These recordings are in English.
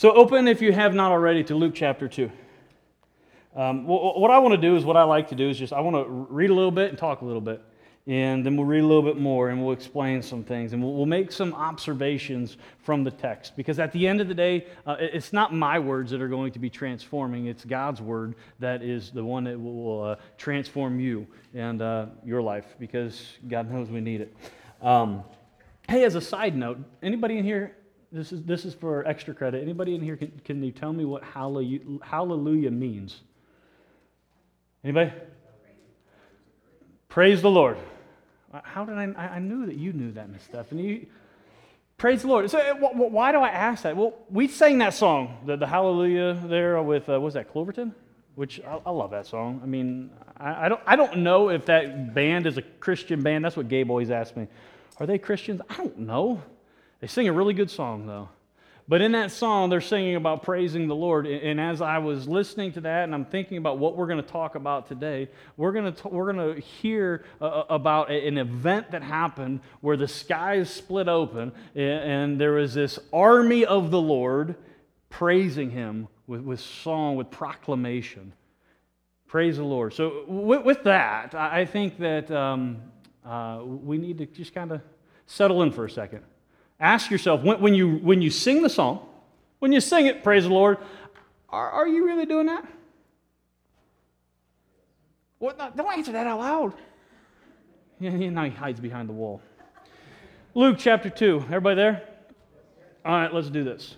So open, if you have not already, to Luke chapter 2. Um, what I want to do is what I like to do is just I want to read a little bit and talk a little bit. And then we'll read a little bit more and we'll explain some things and we'll, make some observations from the text. Because at the end of the day, uh, it's not my words that are going to be transforming, it's God's word that is the one that will uh, transform you and uh, your life because God knows we need it. Um, hey, as a side note, anybody in here this is, this is for extra credit. Anybody in here, can, can you tell me what hallelujah, hallelujah means? Anybody? Praise the Lord. How did I, I knew that you knew that, Miss Stephanie. praise the Lord. So uh, why do I ask that? Well, we sang that song, the, the Hallelujah there with, uh, was that, Cloverton? Which I, I love that song. I mean, I, I, don't, I don't know if that band is a Christian band. That's what Gabe always asks me. Are they Christians? I don't know. They sing a really good song, though. But in that song, they're singing about praising the Lord. And as I was listening to that and I'm thinking about what we're going to talk about today, we're going to, we're going to hear uh, uh, about an event that happened where the skies split open and there was this army of the Lord praising him with, with song, with proclamation. Praise the Lord. So, with, with that, I think that um, uh, we need to just kind of settle in for a second. Ask yourself when, when, you, when you sing the song, when you sing it, praise the Lord, are, are you really doing that? What, don't answer that out loud. Yeah, now he hides behind the wall. Luke chapter 2. Everybody there? All right, let's do this.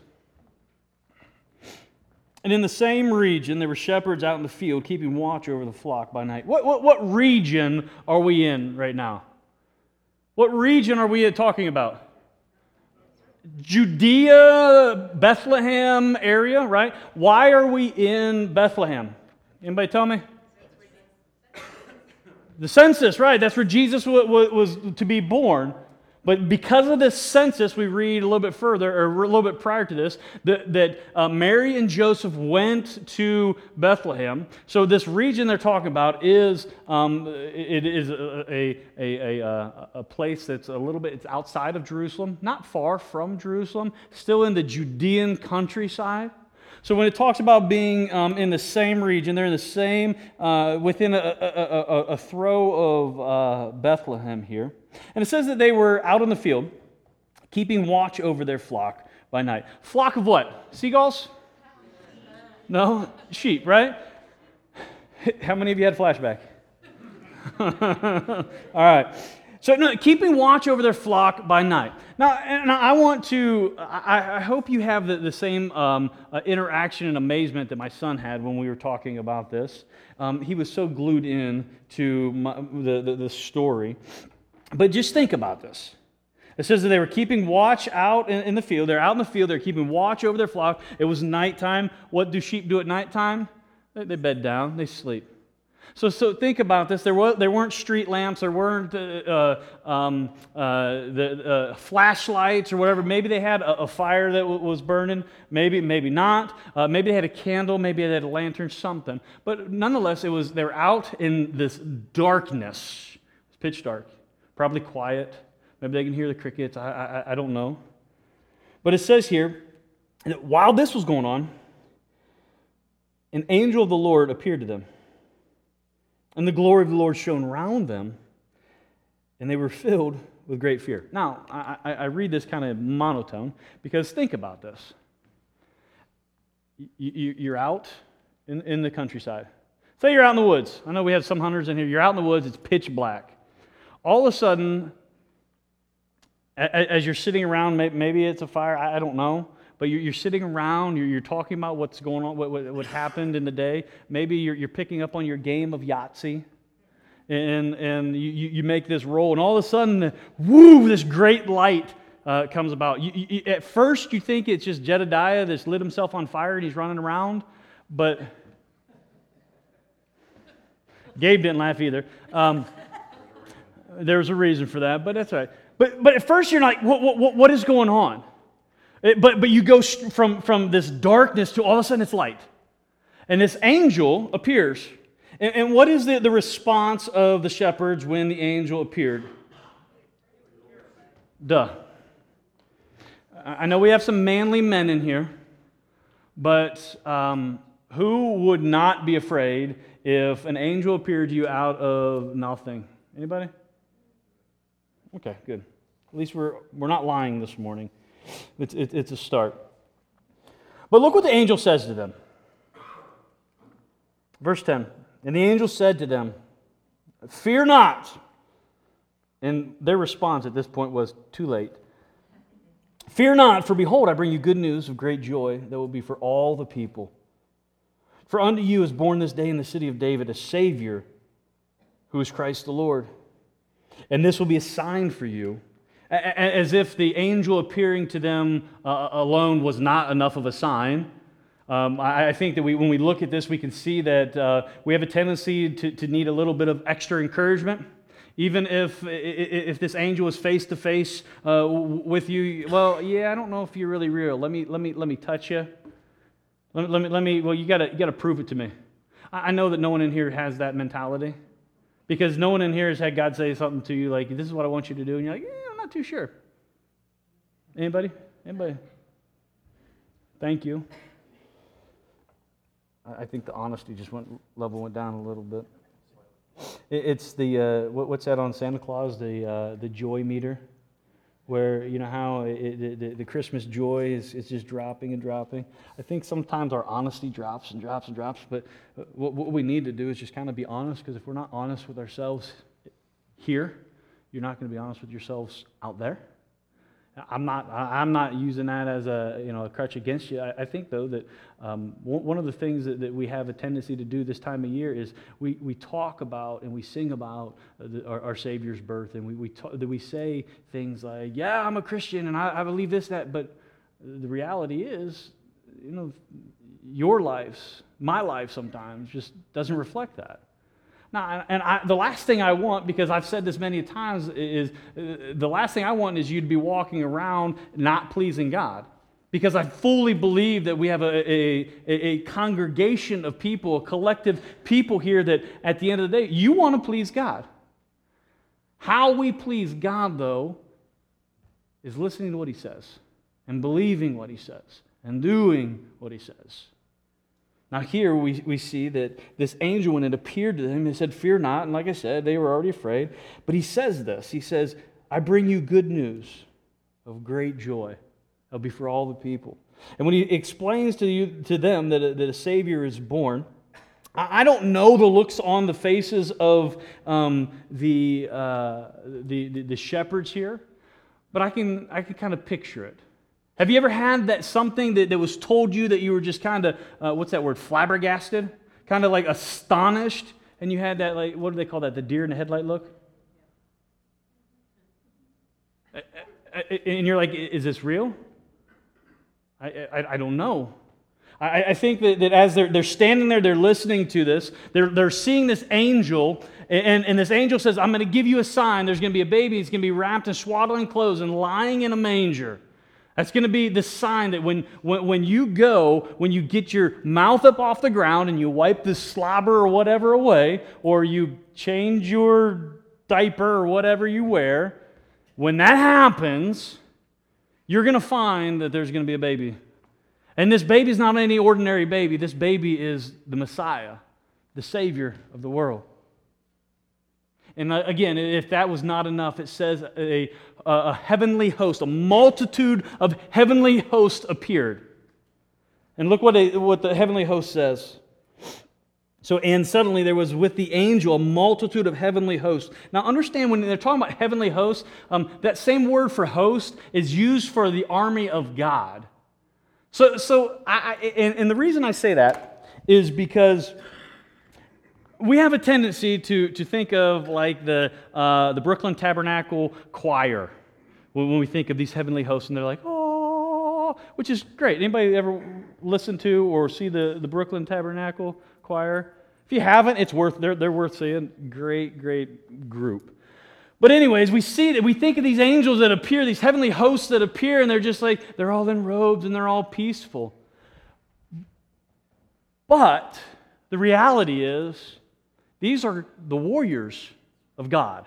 And in the same region, there were shepherds out in the field keeping watch over the flock by night. What, what, what region are we in right now? What region are we talking about? Judea, Bethlehem area, right? Why are we in Bethlehem? Anybody tell me? The census, right? That's where Jesus was to be born. But because of this census, we read a little bit further, or a little bit prior to this, that, that uh, Mary and Joseph went to Bethlehem. So this region they're talking about is um, it is a, a, a, a, a place that's a little bit it's outside of Jerusalem, not far from Jerusalem, still in the Judean countryside. So when it talks about being um, in the same region, they're in the same, uh, within a, a, a, a, throw of uh, Bethlehem here. And it says that they were out in the field, keeping watch over their flock by night. Flock of what? Seagulls? No? Sheep, right? How many of you had flashback? All right. So, no, keeping watch over their flock by night. Now, and I want to, I, I hope you have the, the same um, uh, interaction and amazement that my son had when we were talking about this. Um, he was so glued in to my, the, the, the story. But just think about this. It says that they were keeping watch out in, in the field. They're out in the field, they're keeping watch over their flock. It was nighttime. What do sheep do at nighttime? They, they bed down, they sleep. So, so think about this. There, was, there weren't street lamps, there weren't uh, uh, um, uh, the, uh, flashlights or whatever. Maybe they had a, a fire that w- was burning, maybe, maybe not. Uh, maybe they had a candle, maybe they had a lantern, something. But nonetheless, it was, they're out in this darkness. It's pitch dark, probably quiet. Maybe they can hear the crickets. I, I, I don't know. But it says here that while this was going on, an angel of the Lord appeared to them. And the glory of the Lord shone around them, and they were filled with great fear. Now, I, I read this kind of monotone because think about this. You, are out in, in the countryside. Say you're out in the woods. I know we have some hunters in here. You're out in the woods, it's pitch black. All of a sudden, as you're sitting around, maybe it's a fire, I don't know but you're, sitting around, you're, talking about what's going on, what, happened in the day. Maybe you're, picking up on your game of Yahtzee. And, you, make this roll, and all of a sudden, woo, this great light uh, comes about. At first, you think it's just Jedediah that's lit himself on fire and he's running around, but Gabe didn't laugh either. Um, there's a reason for that, but that's all right. But, but at first, you're like, what, what, what is going on? It, but, but you go from, from this darkness to all of a sudden it's light. And this angel appears. And, and what is the, the response of the shepherds when the angel appeared? Duh. I know we have some manly men in here. But um, who would not be afraid if an angel appeared to you out of nothing? Anybody? Okay, good. At least we're, we're not lying this morning. It's, it, it's a start. But look what the angel says to them. Verse 10 And the angel said to them, Fear not. And their response at this point was, Too late. Fear not, for behold, I bring you good news of great joy that will be for all the people. For unto you is born this day in the city of David a Savior who is Christ the Lord. And this will be a sign for you. As if the angel appearing to them uh, alone was not enough of a sign. Um, I think that we, when we look at this, we can see that uh, we have a tendency to, to need a little bit of extra encouragement. Even if, if this angel is face to face with you, well, yeah, I don't know if you're really real. Let me, let me, let me touch you. Let me, let me, let me well, you gotta, you to prove it to me. I know that no one in here has that mentality because no one in here has had God say something to you like, this is what I want you to do. And you're like, yeah, I'm not too sure. Anybody? Anybody? Thank you. I think the honesty just went level went down a little bit. It's the uh, what's that on Santa Claus? The uh, the joy meter, where you know how it, the, the Christmas joy is, is just dropping and dropping. I think sometimes our honesty drops and drops and drops, but uh, what, what we need to do is just kind of be honest. Because if we're not honest with ourselves here, you're not going to be honest with yourselves out there. I'm not, I'm not using that as a, you know, a crutch against you. I, I think, though, that um, one of the things that, that, we have a tendency to do this time of year is we, we talk about and we sing about the, our, our, Savior's birth. And we, we, talk, we say things like, yeah, I'm a Christian and I, I believe this, that. But the reality is, you know, your lives, my life sometimes just doesn't reflect that. Now, and I, the last thing I want, because I've said this many times, is uh, the last thing I want is you to be walking around not pleasing God. Because I fully believe that we have a, a, a congregation of people, a collective people here that at the end of the day, you want to please God. How we please God, though, is listening to what He says and believing what He says and doing what He says. Now, here we, we see that this angel, when it appeared to them, he said, Fear not. And like I said, they were already afraid. But he says this He says, I bring you good news of great joy. It'll be for all the people. And when he explains to, you, to them that a, that a Savior is born, I don't know the looks on the faces of um, the, uh, the, the, the shepherds here, but I can, I can kind of picture it. Have you ever had that something that, that was told you that you were just kind of, uh, what's that word, flabbergasted? Kind of like astonished? And you had that, like, what do they call that, the deer in the headlight look? And you're like, is this real? I, I, I don't know. I, I think that, that as they're, they're standing there, they're listening to this, they're, they're seeing this angel, and, and this angel says, I'm going to give you a sign. There's going to be a baby. He's going to be wrapped in swaddling clothes and lying in a manger. That's going to be the sign that when, when, when you go, when you get your mouth up off the ground and you wipe the slobber or whatever away, or you change your diaper or whatever you wear, when that happens, you're going to find that there's going to be a baby. And this baby is not any ordinary baby. This baby is the Messiah, the Savior of the world. And uh, again, if that was not enough, it says a, a heavenly host, a multitude of heavenly hosts appeared. And look what, a, what the heavenly host says. So, and suddenly there was with the angel a multitude of heavenly hosts. Now, understand when they're talking about heavenly hosts, um, that same word for host is used for the army of God. So, so I, I and, and the reason I say that is because we have a tendency to, to think of like the, uh, the Brooklyn Tabernacle Choir when we think of these heavenly hosts, and they're like, oh, which is great. Anybody ever listen to or see the, the Brooklyn Tabernacle Choir? If you haven't, it's worth they're, they're worth seeing. Great, great group. But anyways, we see that we think of these angels that appear, these heavenly hosts that appear, and they're just like they're all in robes and they're all peaceful. But the reality is these are the warriors of God.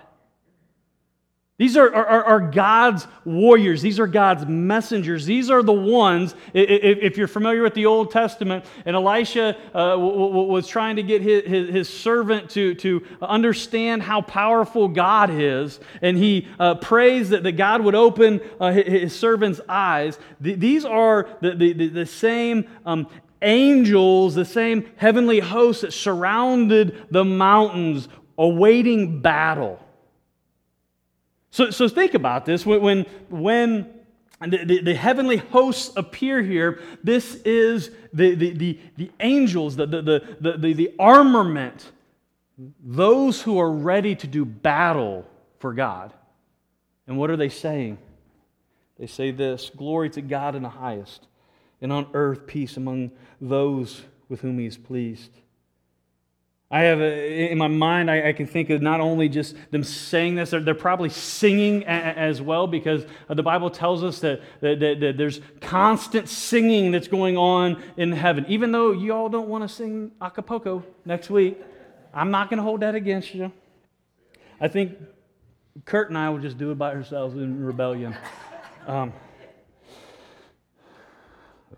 These are, are, are, God's warriors. These are God's messengers. These are the ones, if, you're familiar with the Old Testament, and Elisha uh, was trying to get his, his, servant to, to understand how powerful God is, and he uh, prays that, that God would open uh, his, servant's eyes. these are the, the, the same um, angels, the same heavenly hosts that surrounded the mountains awaiting battle. So, so think about this. When, when the, the, the, heavenly hosts appear here, this is the, the, the, the angels, the, the, the, the, the armament, those who are ready to do battle for God. And what are they saying? They say this Glory to God in the highest, and on earth peace among those with whom he is pleased. I have a, in my mind, I, I, can think of not only just them saying this, they're, they're probably singing a, as well because the Bible tells us that, that, that, that, there's constant singing that's going on in heaven. Even though you all don't want to sing a cappella next week, I'm not going to hold that against you. I think Kurt and I will just do it by ourselves in rebellion. Um,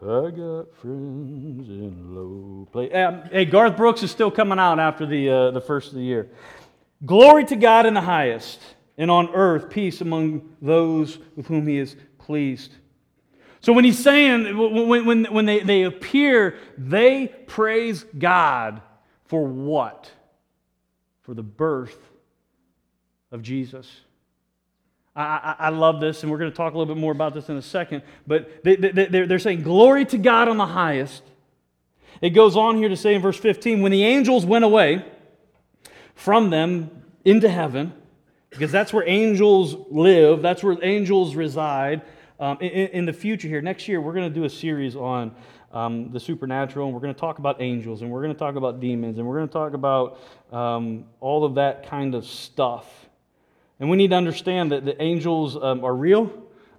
I got friends in low place. Hey, Garth Brooks is still coming out after the, uh, the first of the year. Glory to God in the highest, and on earth peace among those with whom he is pleased. So when he's saying, when, when, when they, they appear, they praise God for what? For the birth of Jesus. I, I, love this, and we're going to talk a little bit more about this in a second. But they, they, they're saying, Glory to God on the highest. It goes on here to say in verse 15, when the angels went away from them into heaven, because that's where angels live, that's where angels reside. Um, in, in, the future here, next year, we're going to do a series on um, the supernatural, and we're going to talk about angels, and we're going to talk about demons, and we're going to talk about um, all of that kind of stuff. And we need to understand that the angels um, are real.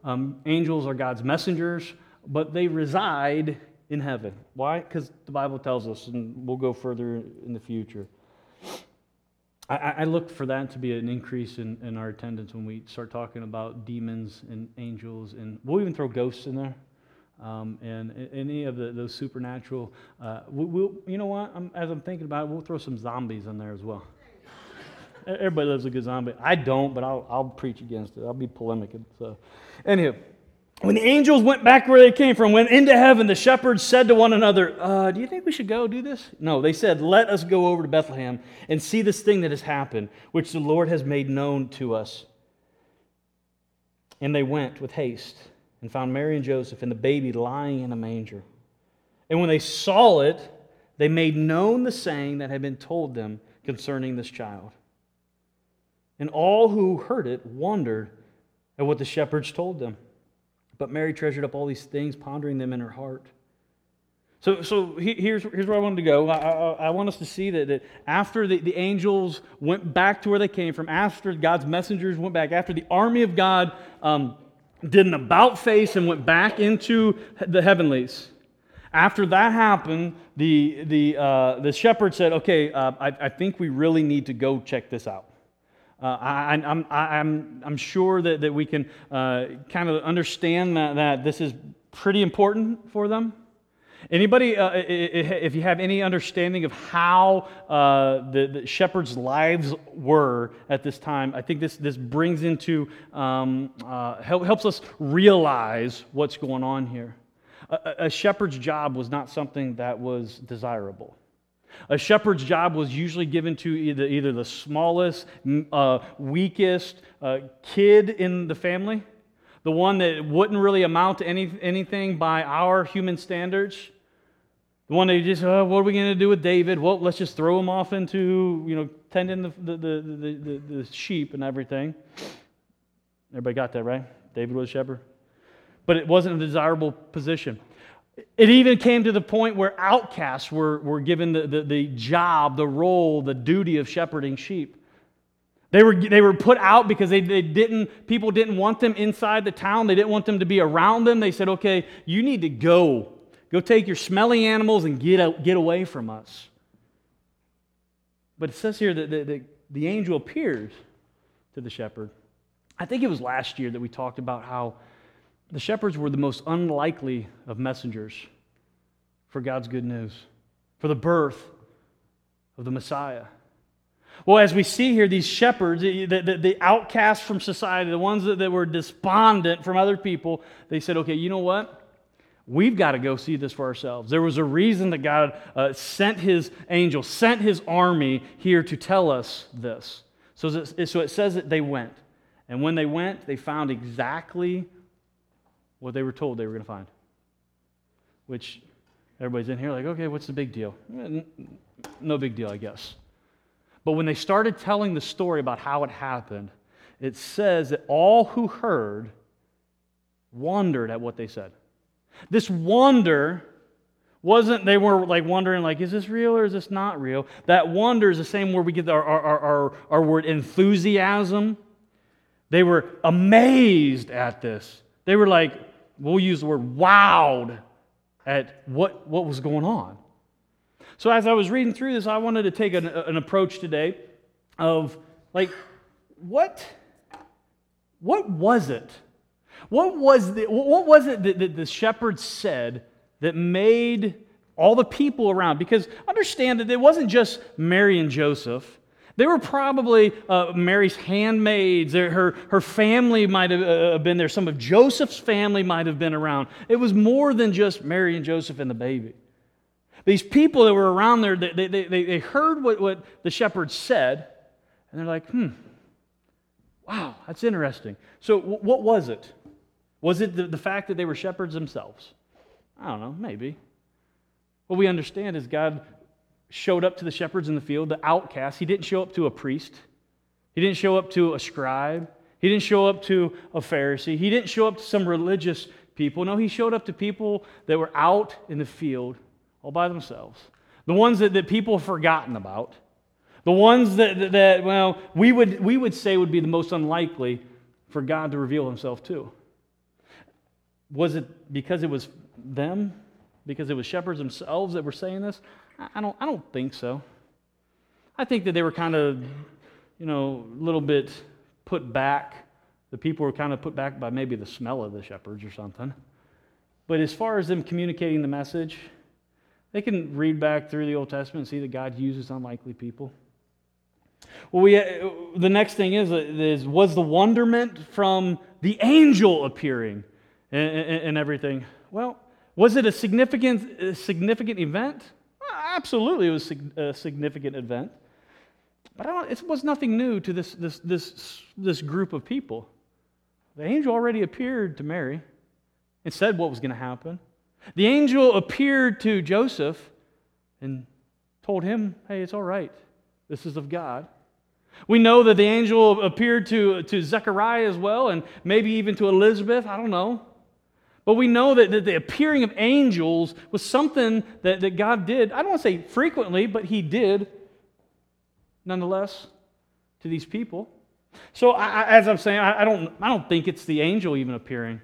Um, angels are God's messengers, but they reside in heaven. Why? Because the Bible tells us, and we'll go further in the future. I, I look for that to be an increase in, in our attendance when we start talking about demons and angels, and we'll even throw ghosts in there. Um, and any of the, those supernatural, uh, we, will you know what? I'm, as I'm thinking about it, we'll throw some zombies in there as well. Everybody loves a good zombie. I don't, but I'll, I'll preach against it. I'll be polemic. So, anywho, when the angels went back where they came from, went into heaven, the shepherds said to one another, uh, Do you think we should go do this? No, they said, Let us go over to Bethlehem and see this thing that has happened, which the Lord has made known to us. And they went with haste and found Mary and Joseph and the baby lying in a manger. And when they saw it, they made known the saying that had been told them concerning this child. And all who heard it wondered at what the shepherds told them. But Mary treasured up all these things, pondering them in her heart. So, so here's, here's where I wanted to go. I, I, I want us to see that, that after the, the angels went back to where they came from, after God's messengers went back, after the army of God um, did an about face and went back into the heavenlies, after that happened, the, the, uh, the shepherd said, Okay, uh, I, I think we really need to go check this out. Uh, I, am I'm, I'm, I'm sure that, that we can uh, kind of understand that, that this is pretty important for them. Anybody, uh, if you have any understanding of how uh, the, the, shepherds' lives were at this time, I think this, this brings into, um, uh, help, helps us realize what's going on here. A, a shepherd's job was not something that was desirable. A shepherd's job was usually given to either, either the smallest, uh, weakest uh, kid in the family, the one that wouldn't really amount to any, anything by our human standards. The one that just, oh, what are we going to do with David? Well, let's just throw him off into, you know, tending the, the, the, the, the sheep and everything. Everybody got that, right? David was a shepherd. But it wasn't a desirable position. It even came to the point where outcasts were, were given the, the, the job, the role, the duty of shepherding sheep. They were, they were put out because they, they didn't, people didn't want them inside the town. They didn't want them to be around them. They said, okay, you need to go. Go take your smelly animals and get, out, get away from us. But it says here that the, the, the angel appears to the shepherd. I think it was last year that we talked about how the shepherds were the most unlikely of messengers for God's good news, for the birth of the Messiah. Well, as we see here, these shepherds, the, the, the outcasts from society, the ones that, that were despondent from other people, they said, okay, you know what? We've got to go see this for ourselves. There was a reason that God uh, sent his angel, sent his army here to tell us this. So, so it says that they went. And when they went, they found exactly what they were told they were going to find. Which everybody's in here like, okay, what's the big deal? Eh, no big deal, I guess. But when they started telling the story about how it happened, it says that all who heard wondered at what they said. This wonder wasn't they were like wondering like is this real or is this not real that wonder is the same where we get our, our, our, our word enthusiasm they were amazed at this they were like we'll use the word wowed at what, what was going on so as i was reading through this i wanted to take an, an approach today of like what what was it what was, the, what was it that, that the shepherds said that made all the people around? Because understand that it wasn't just Mary and Joseph. They were probably uh, Mary's handmaids. Her, her family might have uh, been there. Some of Joseph's family might have been around. It was more than just Mary and Joseph and the baby. These people that were around there, they, they, they, they heard what, what the shepherds said, and they're like, hmm, wow, that's interesting. So, w- what was it? Was it the, the fact that they were shepherds themselves? I don't know, maybe. What we understand is God showed up to the shepherds in the field, the outcasts. He didn't show up to a priest, He didn't show up to a scribe, He didn't show up to a Pharisee, He didn't show up to some religious people. No, He showed up to people that were out in the field all by themselves. The ones that, that people have forgotten about. The ones that, that, that, well, we would, we would say would be the most unlikely for God to reveal himself to. Was it because it was them? Because it was shepherds themselves that were saying this? I don't, I don't think so. I think that they were kind of, you know, a little bit put back. The people were kind of put back by maybe the smell of the shepherds or something. But as far as them communicating the message, they can read back through the Old Testament and see that God uses unlikely people. Well, we, uh, the next thing is, uh, is was the wonderment from the angel appearing and, and, and everything. Well, was it a significant, a significant event? Absolutely, it was a significant event. But it was nothing new to this, this, this, this group of people. The angel already appeared to Mary and said what was going to happen. The angel appeared to Joseph and told him, hey, it's all right. This is of God. We know that the angel appeared to, to Zechariah as well, and maybe even to Elizabeth. I don't know. But we know that, that the appearing of angels was something that, that God did. I don't want to say frequently, but He did nonetheless to these people. So, I, as I'm saying, I, I, don't, I don't think it's the angel even appearing.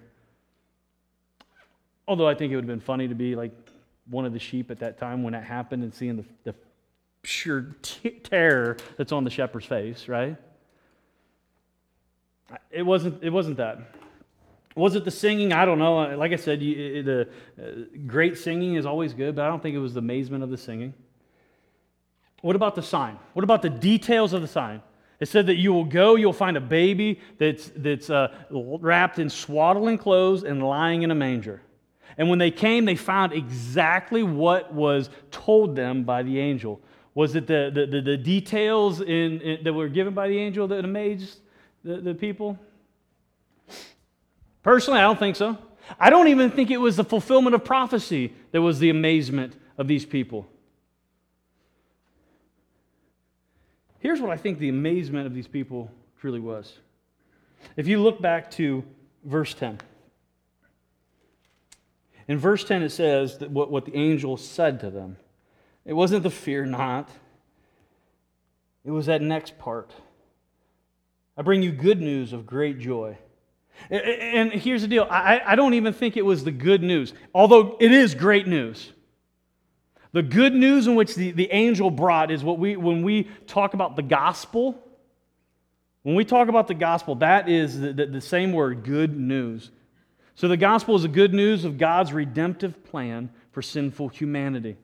Although I think it would have been funny to be like one of the sheep at that time when that happened and seeing the, the pure t- terror that's on the shepherd's face, right? It wasn't, it wasn't that. Was it the singing? I don't know. Like I said, you, the uh, great singing is always good, but I don't think it was the amazement of the singing. What about the sign? What about the details of the sign? It said that you will go, you'll find a baby that's, that's uh, wrapped in swaddling clothes and lying in a manger. And when they came, they found exactly what was told them by the angel. Was it the, the, the, the details in, in, that were given by the angel that amazed the, the people? Personally, I don't think so. I don't even think it was the fulfillment of prophecy that was the amazement of these people. Here's what I think the amazement of these people truly was. If you look back to verse 10, in verse 10 it says that what, what the angel said to them. It wasn't the fear not, it was that next part. I bring you good news of great joy and here's the deal I, I don't even think it was the good news, although it is great news. The good news in which the, the angel brought is what we, when we talk about the gospel, When we talk about the gospel, that is the, the, the same word, good news. So the gospel is the good news of God's redemptive plan for sinful humanity.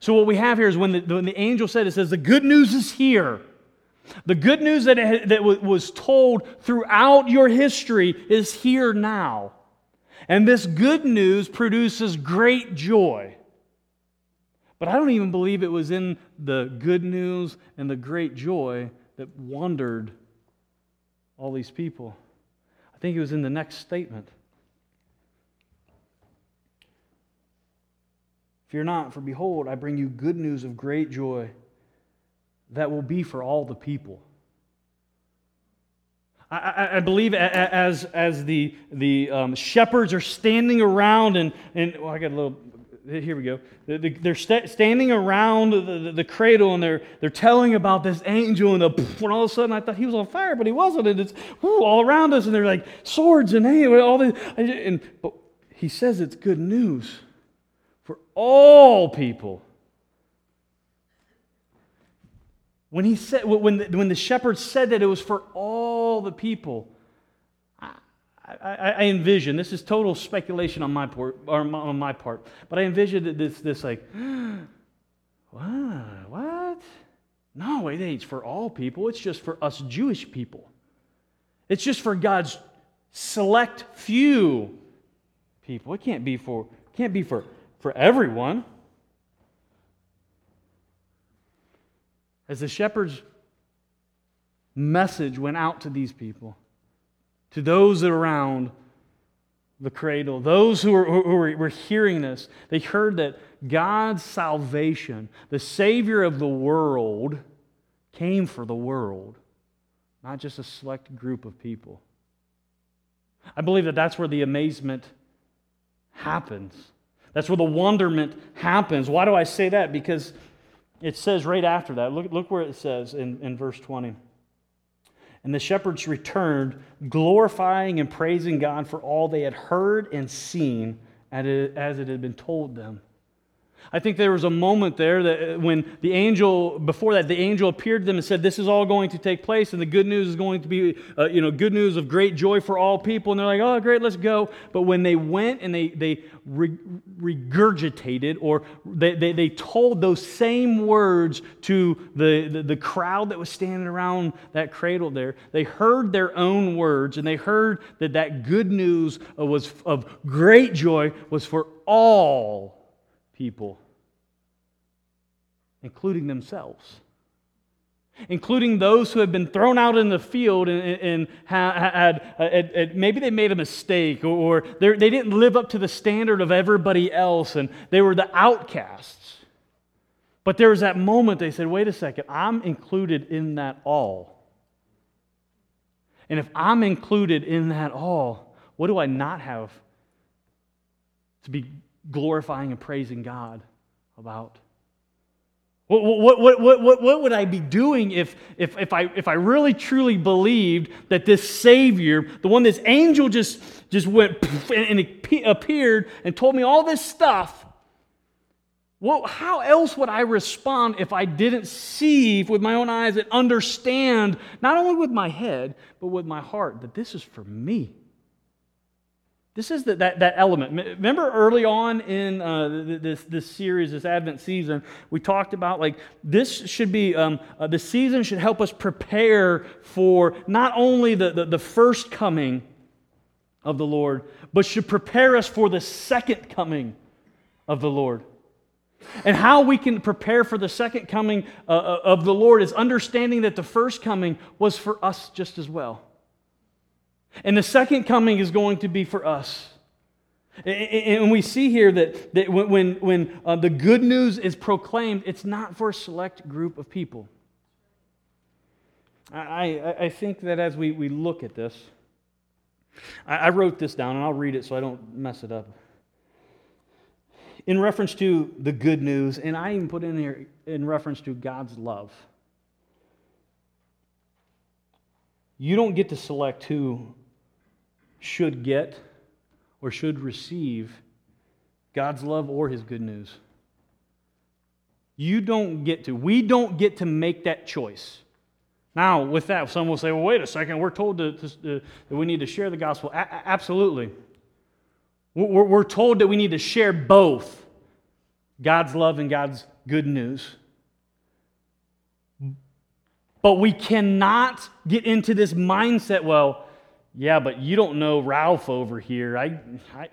So what we have here is when the, when the angel said, it says, the good news is here. The good news that, it, that was told throughout your history is here now. And this good news produces great joy. But I don't even believe it was in the good news and the great joy that wandered all these people. I think it was in the next statement. Fear not, for behold, I bring you good news of great joy that will be for all the people. I, I, believe as, as the, the um, shepherds are standing around, and, and I got a little, here we go. They're st- standing around the, the, the, cradle and they're, they're telling about this angel, and, the, and all of a sudden I thought he was on fire, but he wasn't. And it's whoo, all around us, and they're like swords and hey, all this. And, but he says it's good news for all people. When, he said, when, the, when the shepherd said that it was for all the people, I, I, I envision, this is total speculation on my, part, on my part, but I envisioned this, this like, what? What? No, it ain't for all people. It's just for us Jewish people. It's just for God's select few people. It can't be for, can't be for, for everyone. As the shepherd's message went out to these people, to those around the cradle, those who were, who were, hearing this, they heard that God's salvation, the Savior of the world, came for the world, not just a select group of people. I believe that that's where the amazement happens. That's where the wonderment happens. Why do I say that? Because it says right after that, look, look where it says in, in verse 20. And the shepherds returned, glorifying and praising God for all they had heard and seen as it had been told them. I think there was a moment there that uh, when the angel, before that, the angel appeared to them and said, This is all going to take place, and the good news is going to be, uh, you know, good news of great joy for all people. And they're like, Oh, great, let's go. But when they went and they, they regurgitated or they, they, they, told those same words to the, the, the crowd that was standing around that cradle there, they heard their own words and they heard that that good news was of great joy was for all people, including themselves, including those who have been thrown out in the field and, and had, uh, had, had, maybe they made a mistake or they didn't live up to the standard of everybody else and they were the outcasts. But there was that moment they said, wait a second, I'm included in that all. And if I'm included in that all, what do I not have to be glorifying and praising God about? What, what, what, what, what, would I be doing if, if, if, I, if I really truly believed that this Savior, the one this angel just, just went and, and appeared and told me all this stuff, well, how else would I respond if I didn't see with my own eyes and understand, not only with my head, but with my heart, that this is for me? This is the, that, that element. Remember early on in uh, this, this series, this Advent season, we talked about like this should be, um, uh, the season should help us prepare for not only the, the, the first coming of the Lord, but should prepare us for the second coming of the Lord. And how we can prepare for the second coming uh, uh of the Lord is understanding that the first coming was for us just as well. And the second coming is going to be for us. And we see here that, when, when uh, the good news is proclaimed, it's not for a select group of people. I, I think that as we, we look at this, I, I wrote this down and I'll read it so I don't mess it up. In reference to the good news, and I even put in here in reference to God's love. You don't get to select who should get or should receive God's love or his good news. You don't get to. We don't get to make that choice. Now, with that, some will say, well, wait a second, we're told to, to, to, that we need to share the gospel. A- absolutely. We're, we're told that we need to share both God's love and God's good news. But we cannot get into this mindset, well, yeah, but you don't know Ralph over here. I, I,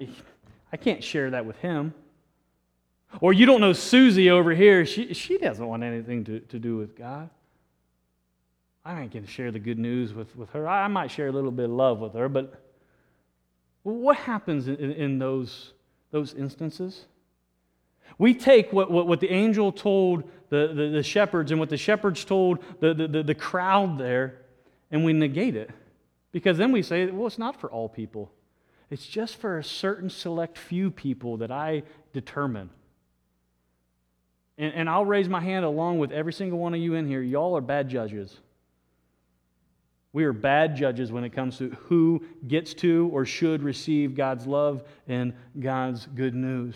I can't share that with him. Or you don't know Susie over here. She, she doesn't want anything to, to do with God. I ain't going to share the good news with, with her. I might share a little bit of love with her, but what happens in, in those, those instances? We take what, what, what the angel told the, the, the, shepherds and what the shepherds told the, the, the crowd there, and we negate it. Because then we say, well, it's not for all people. It's just for a certain select few people that I determine. And, and I'll raise my hand along with every single one of you in here. Y'all are bad judges. We are bad judges when it comes to who gets to or should receive God's love and God's good news.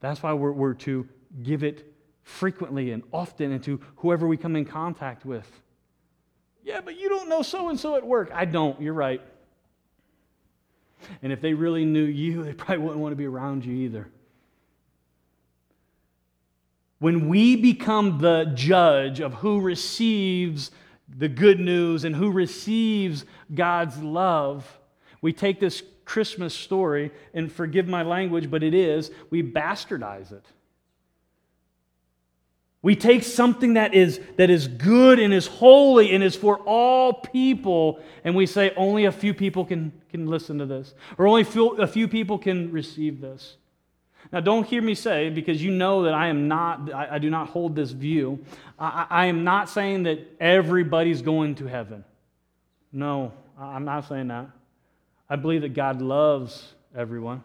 That's why we're, we're to give it frequently and often and to whoever we come in contact with. Yeah, but you don't know so and so at work. I don't. You're right. And if they really knew you, they probably wouldn't want to be around you either. When we become the judge of who receives the good news and who receives God's love, we take this Christmas story, and forgive my language, but it is, we bastardize it. We take something that is, that is good and is holy and is for all people, and we say only a few people can, can listen to this, or only a few people can receive this. Now, don't hear me say, because you know that I am not, I, I do not hold this view. I, I am not saying that everybody's going to heaven. No, I'm not saying that. I believe that God loves everyone.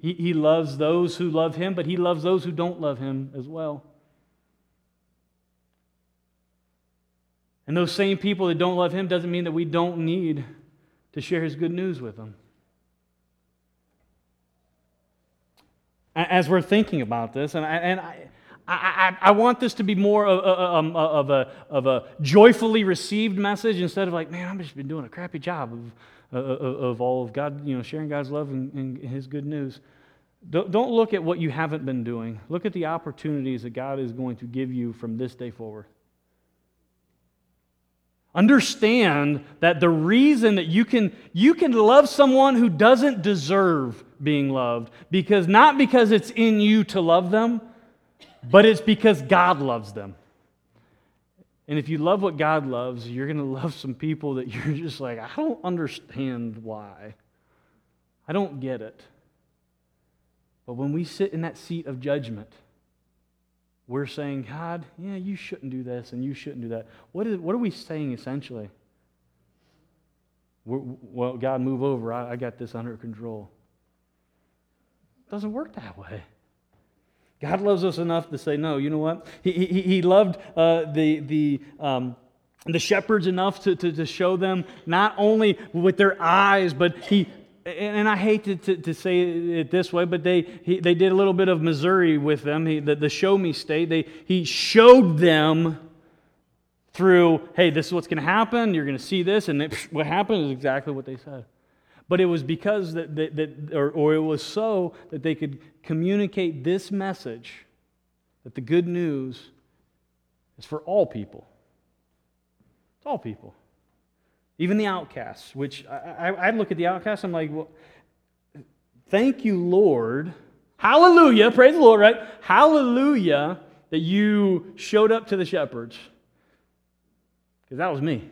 He, he loves those who love him, but he loves those who don't love him as well. And those same people that don't love him doesn't mean that we don't need to share his good news with them. As we're thinking about this, and I, and I, I, I, want this to be more of, um, of, a, of a joyfully received message instead of like, man, I've just been doing a crappy job of of all of God, you know, sharing God's love and, and His good news. Don't, don't look at what you haven't been doing. Look at the opportunities that God is going to give you from this day forward. Understand that the reason that you can, you can love someone who doesn't deserve being loved, because not because it's in you to love them, but it's because God loves them. And if you love what God loves, you're going to love some people that you're just like, I don't understand why. I don't get it. But when we sit in that seat of judgment, we're saying, God, yeah, you shouldn't do this and you shouldn't do that. What, is, what are we saying essentially? Well, God, move over. I, I got this under control. It doesn't work that way. God loves us enough to say, no, you know what? He, he, he loved uh, the, the, um, the shepherds enough to, to, to show them not only with their eyes, but he, and I hate to, to, to, say it this way, but they, he, they did a little bit of Missouri with them, he, the, the show me state. They, he showed them through, hey, this is what's going to happen. You're going to see this. And what happened is exactly what they said. But it was because that, that, that or, or it was so that they could communicate this message that the good news is for all people. It's all people. Even the outcasts, which I, I, I look at the outcasts, I'm like, well, thank you, Lord. Hallelujah. Praise the Lord, right? Hallelujah that you showed up to the shepherds. Because that was me.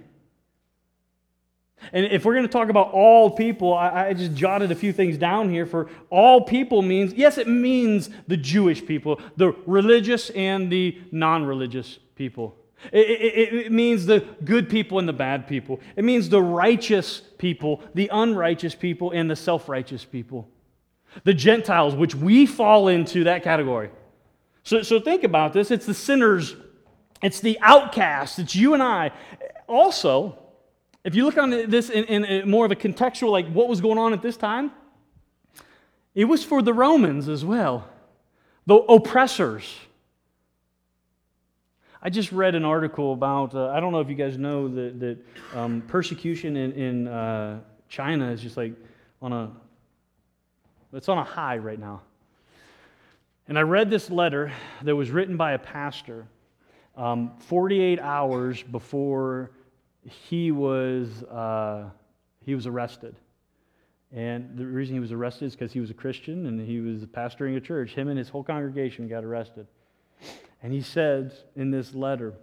And if we're going to talk about all people, I, I, just jotted a few things down here. For all people means, yes, it means the Jewish people, the religious and the non religious people. It, it, it, means the good people and the bad people. It means the righteous people, the unrighteous people, and the self righteous people. The Gentiles, which we fall into that category. So, so think about this it's the sinners, it's the outcasts, it's you and I. Also, if you look on this in, in, more of a contextual, like what was going on at this time, it was for the Romans as well, the oppressors. I just read an article about, uh, I don't know if you guys know that, that um, persecution in, in uh, China is just like on a, it's on a high right now. And I read this letter that was written by a pastor um, 48 hours before he was, uh, he was arrested. And the reason he was arrested is because he was a Christian and he was pastoring a church. Him and his whole congregation got arrested. And he says in this letter,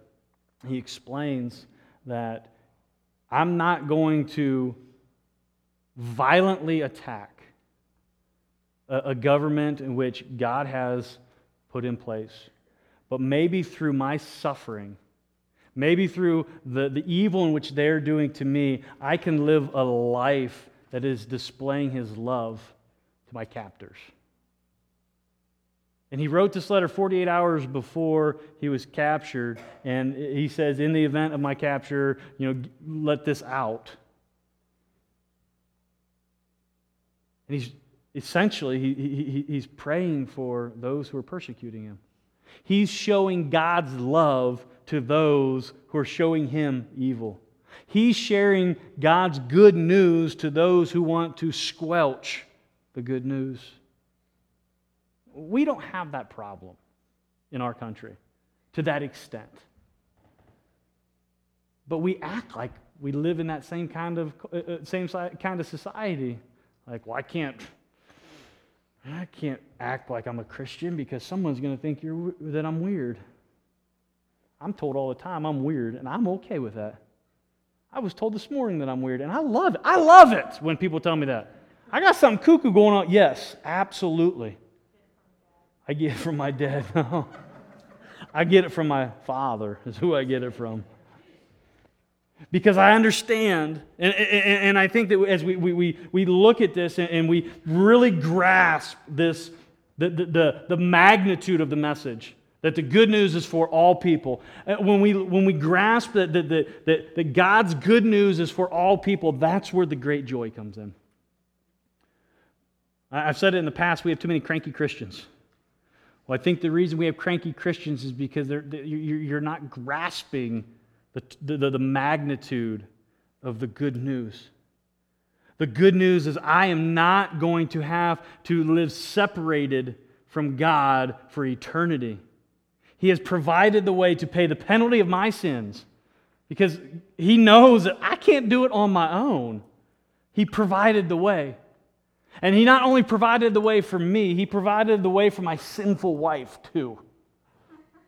he explains that I'm not going to violently attack a, a, government in which God has put in place, but maybe through my suffering, maybe through the, the evil in which they're doing to me, I can live a life that is displaying his love to my captors. And he wrote this letter 48 hours before he was captured. And he says, In the event of my capture, you know, let this out. And he's essentially, he, he, he's praying for those who are persecuting him. He's showing God's love to those who are showing him evil. He's sharing God's good news to those who want to squelch the good news. We don't have that problem in our country to that extent. But we act like we live in that same kind of, uh, uh same kind of society. Like, well, I can't, I can't act like I'm a Christian because someone's going to think you're, that I'm weird. I'm told all the time I'm weird, and I'm okay with that. I was told this morning that I'm weird, and I love it. I love it when people tell me that. I got something cuckoo going on. Yes, absolutely. I get it from my dad. I get it from my father, is who I get it from. Because I understand, and, and, and I think that as we, we, we look at this and, and we really grasp this, the, the, the magnitude of the message, that the good news is for all people. Uh, when we, when we grasp that, that, that, that God's good news is for all people, that's where the great joy comes in. I've said it in the past, we have too many cranky Christians. Well, I think the reason we have cranky Christians is because they're, they're, you're not grasping the, the, the magnitude of the good news. The good news is I am not going to have to live separated from God for eternity. He has provided the way to pay the penalty of my sins because He knows that I can't do it on my own. He provided the way. And he not only provided the way for me, he provided the way for my sinful wife, too.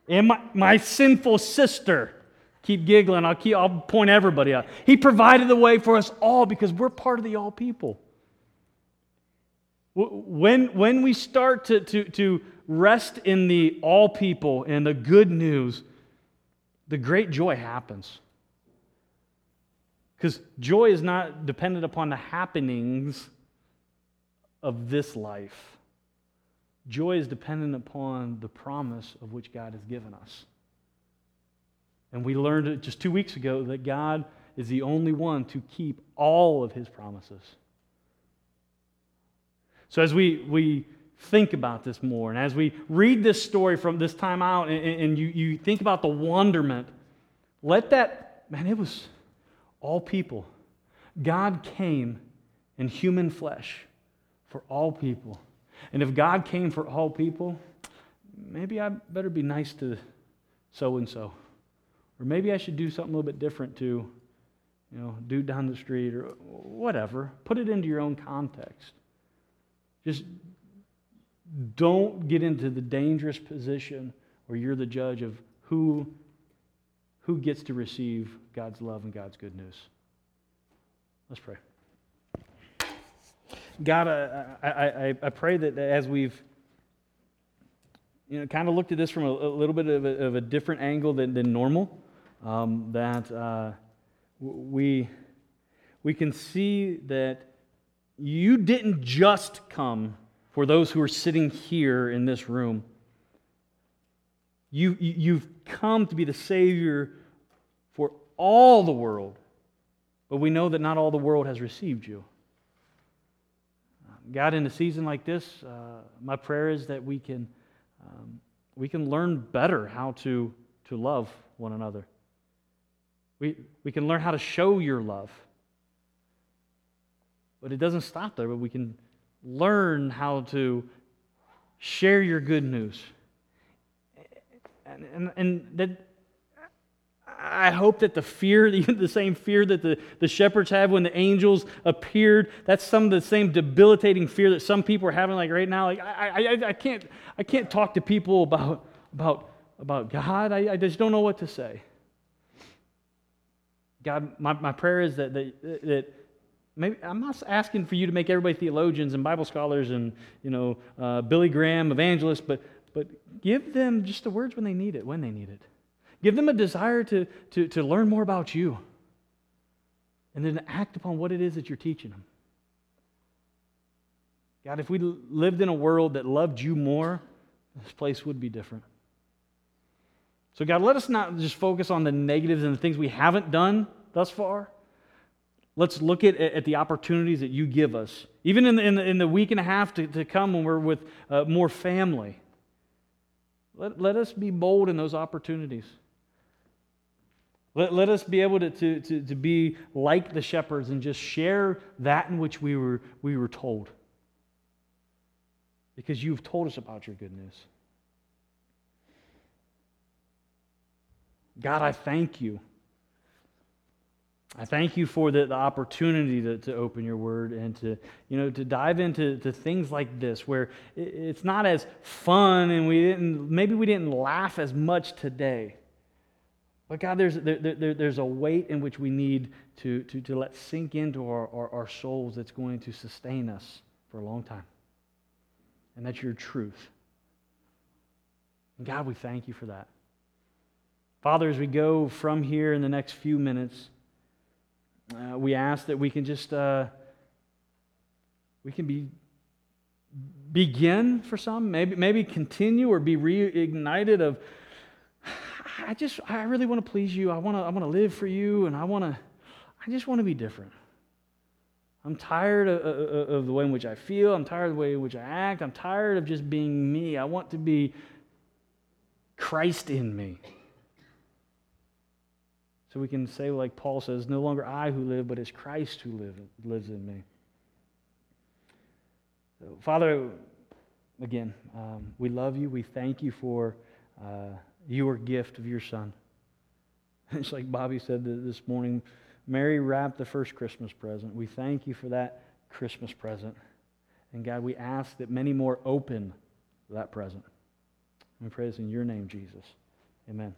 And my, my sinful sister. Keep giggling. I'll, keep, I'll point everybody out. He provided the way for us all because we're part of the all people. When, when we start to, to, to rest in the all people and the good news, the great joy happens. Because joy is not dependent upon the happenings of this life. Joy is dependent upon the promise of which God has given us. And we learned just two weeks ago that God is the only one to keep all of his promises. So as we, we think about this more, and as we read this story from this time out, and, and you, you think about the wonderment, let that, man, it was all people. God came in human flesh for all people. And if God came for all people, maybe I better be nice to so and so. Or maybe I should do something a little bit different to, you know, dude down the street or whatever. Put it into your own context. Just don't get into the dangerous position where you're the judge of who, who gets to receive God's love and God's good news. Let's pray. God, I, I, I pray that as we've you know, kind of looked at this from a, a little bit of a, of a, different angle than, than normal, um, that uh, we, we can see that you didn't just come for those who are sitting here in this room. You, you've come to be the Savior for all the world, but we know that not all the world has received you. God, in a season like this, uh, my prayer is that we can, um, we can learn better how to, to love one another. We, we can learn how to show your love. But it doesn't stop there, but we can learn how to share your good news. And, and, and that, I hope that the fear, the same fear that the, the shepherds have when the angels appeared, that's some of the same debilitating fear that some people are having like right now. Like I, I, I, can't, I can't talk to people about, about, about God. I, I just don't know what to say. God, my, my prayer is that, that, that maybe I'm not asking for you to make everybody theologians and Bible scholars and you know uh, Billy Graham evangelists, but but give them just the words when they need it, when they need it. Give them a desire to, to, to learn more about you and then act upon what it is that you're teaching them. God, if we lived in a world that loved you more, this place would be different. So, God, let us not just focus on the negatives and the things we haven't done thus far. Let's look at, at the opportunities that you give us, even in the, in the, in the week and a half to, to come when we're with uh, more family. Let, let us be bold in those opportunities. Let, let us be able to, to, to, to be like the shepherds and just share that in which we were, we were told. Because you've told us about your good news. God, I thank you. I thank you for the, the opportunity to, to open your word and to, you know, to dive into to things like this where it, it's not as fun and we didn't, maybe we didn't laugh as much today. But God, there's, there, there, there's a weight in which we need to, to, to let sink into our, our, our souls that's going to sustain us for a long time. And that's your truth. And God, we thank you for that. Father, as we go from here in the next few minutes, uh, we ask that we can just uh, we can be begin for some, maybe maybe continue or be reignited of I just, I really want to please you. I want to, I want to live for you, and I want to, I just want to be different. I'm tired of, of, of, the way in which I feel. I'm tired of the way in which I act. I'm tired of just being me. I want to be Christ in me. So we can say, like Paul says, no longer I who live, but it's Christ who live, lives in me. Father, again, um, we love you. We thank you for. Uh, your gift of your son. It's like Bobby said this morning Mary wrapped the first Christmas present. We thank you for that Christmas present. And God, we ask that many more open that present. We pray this in your name, Jesus. Amen.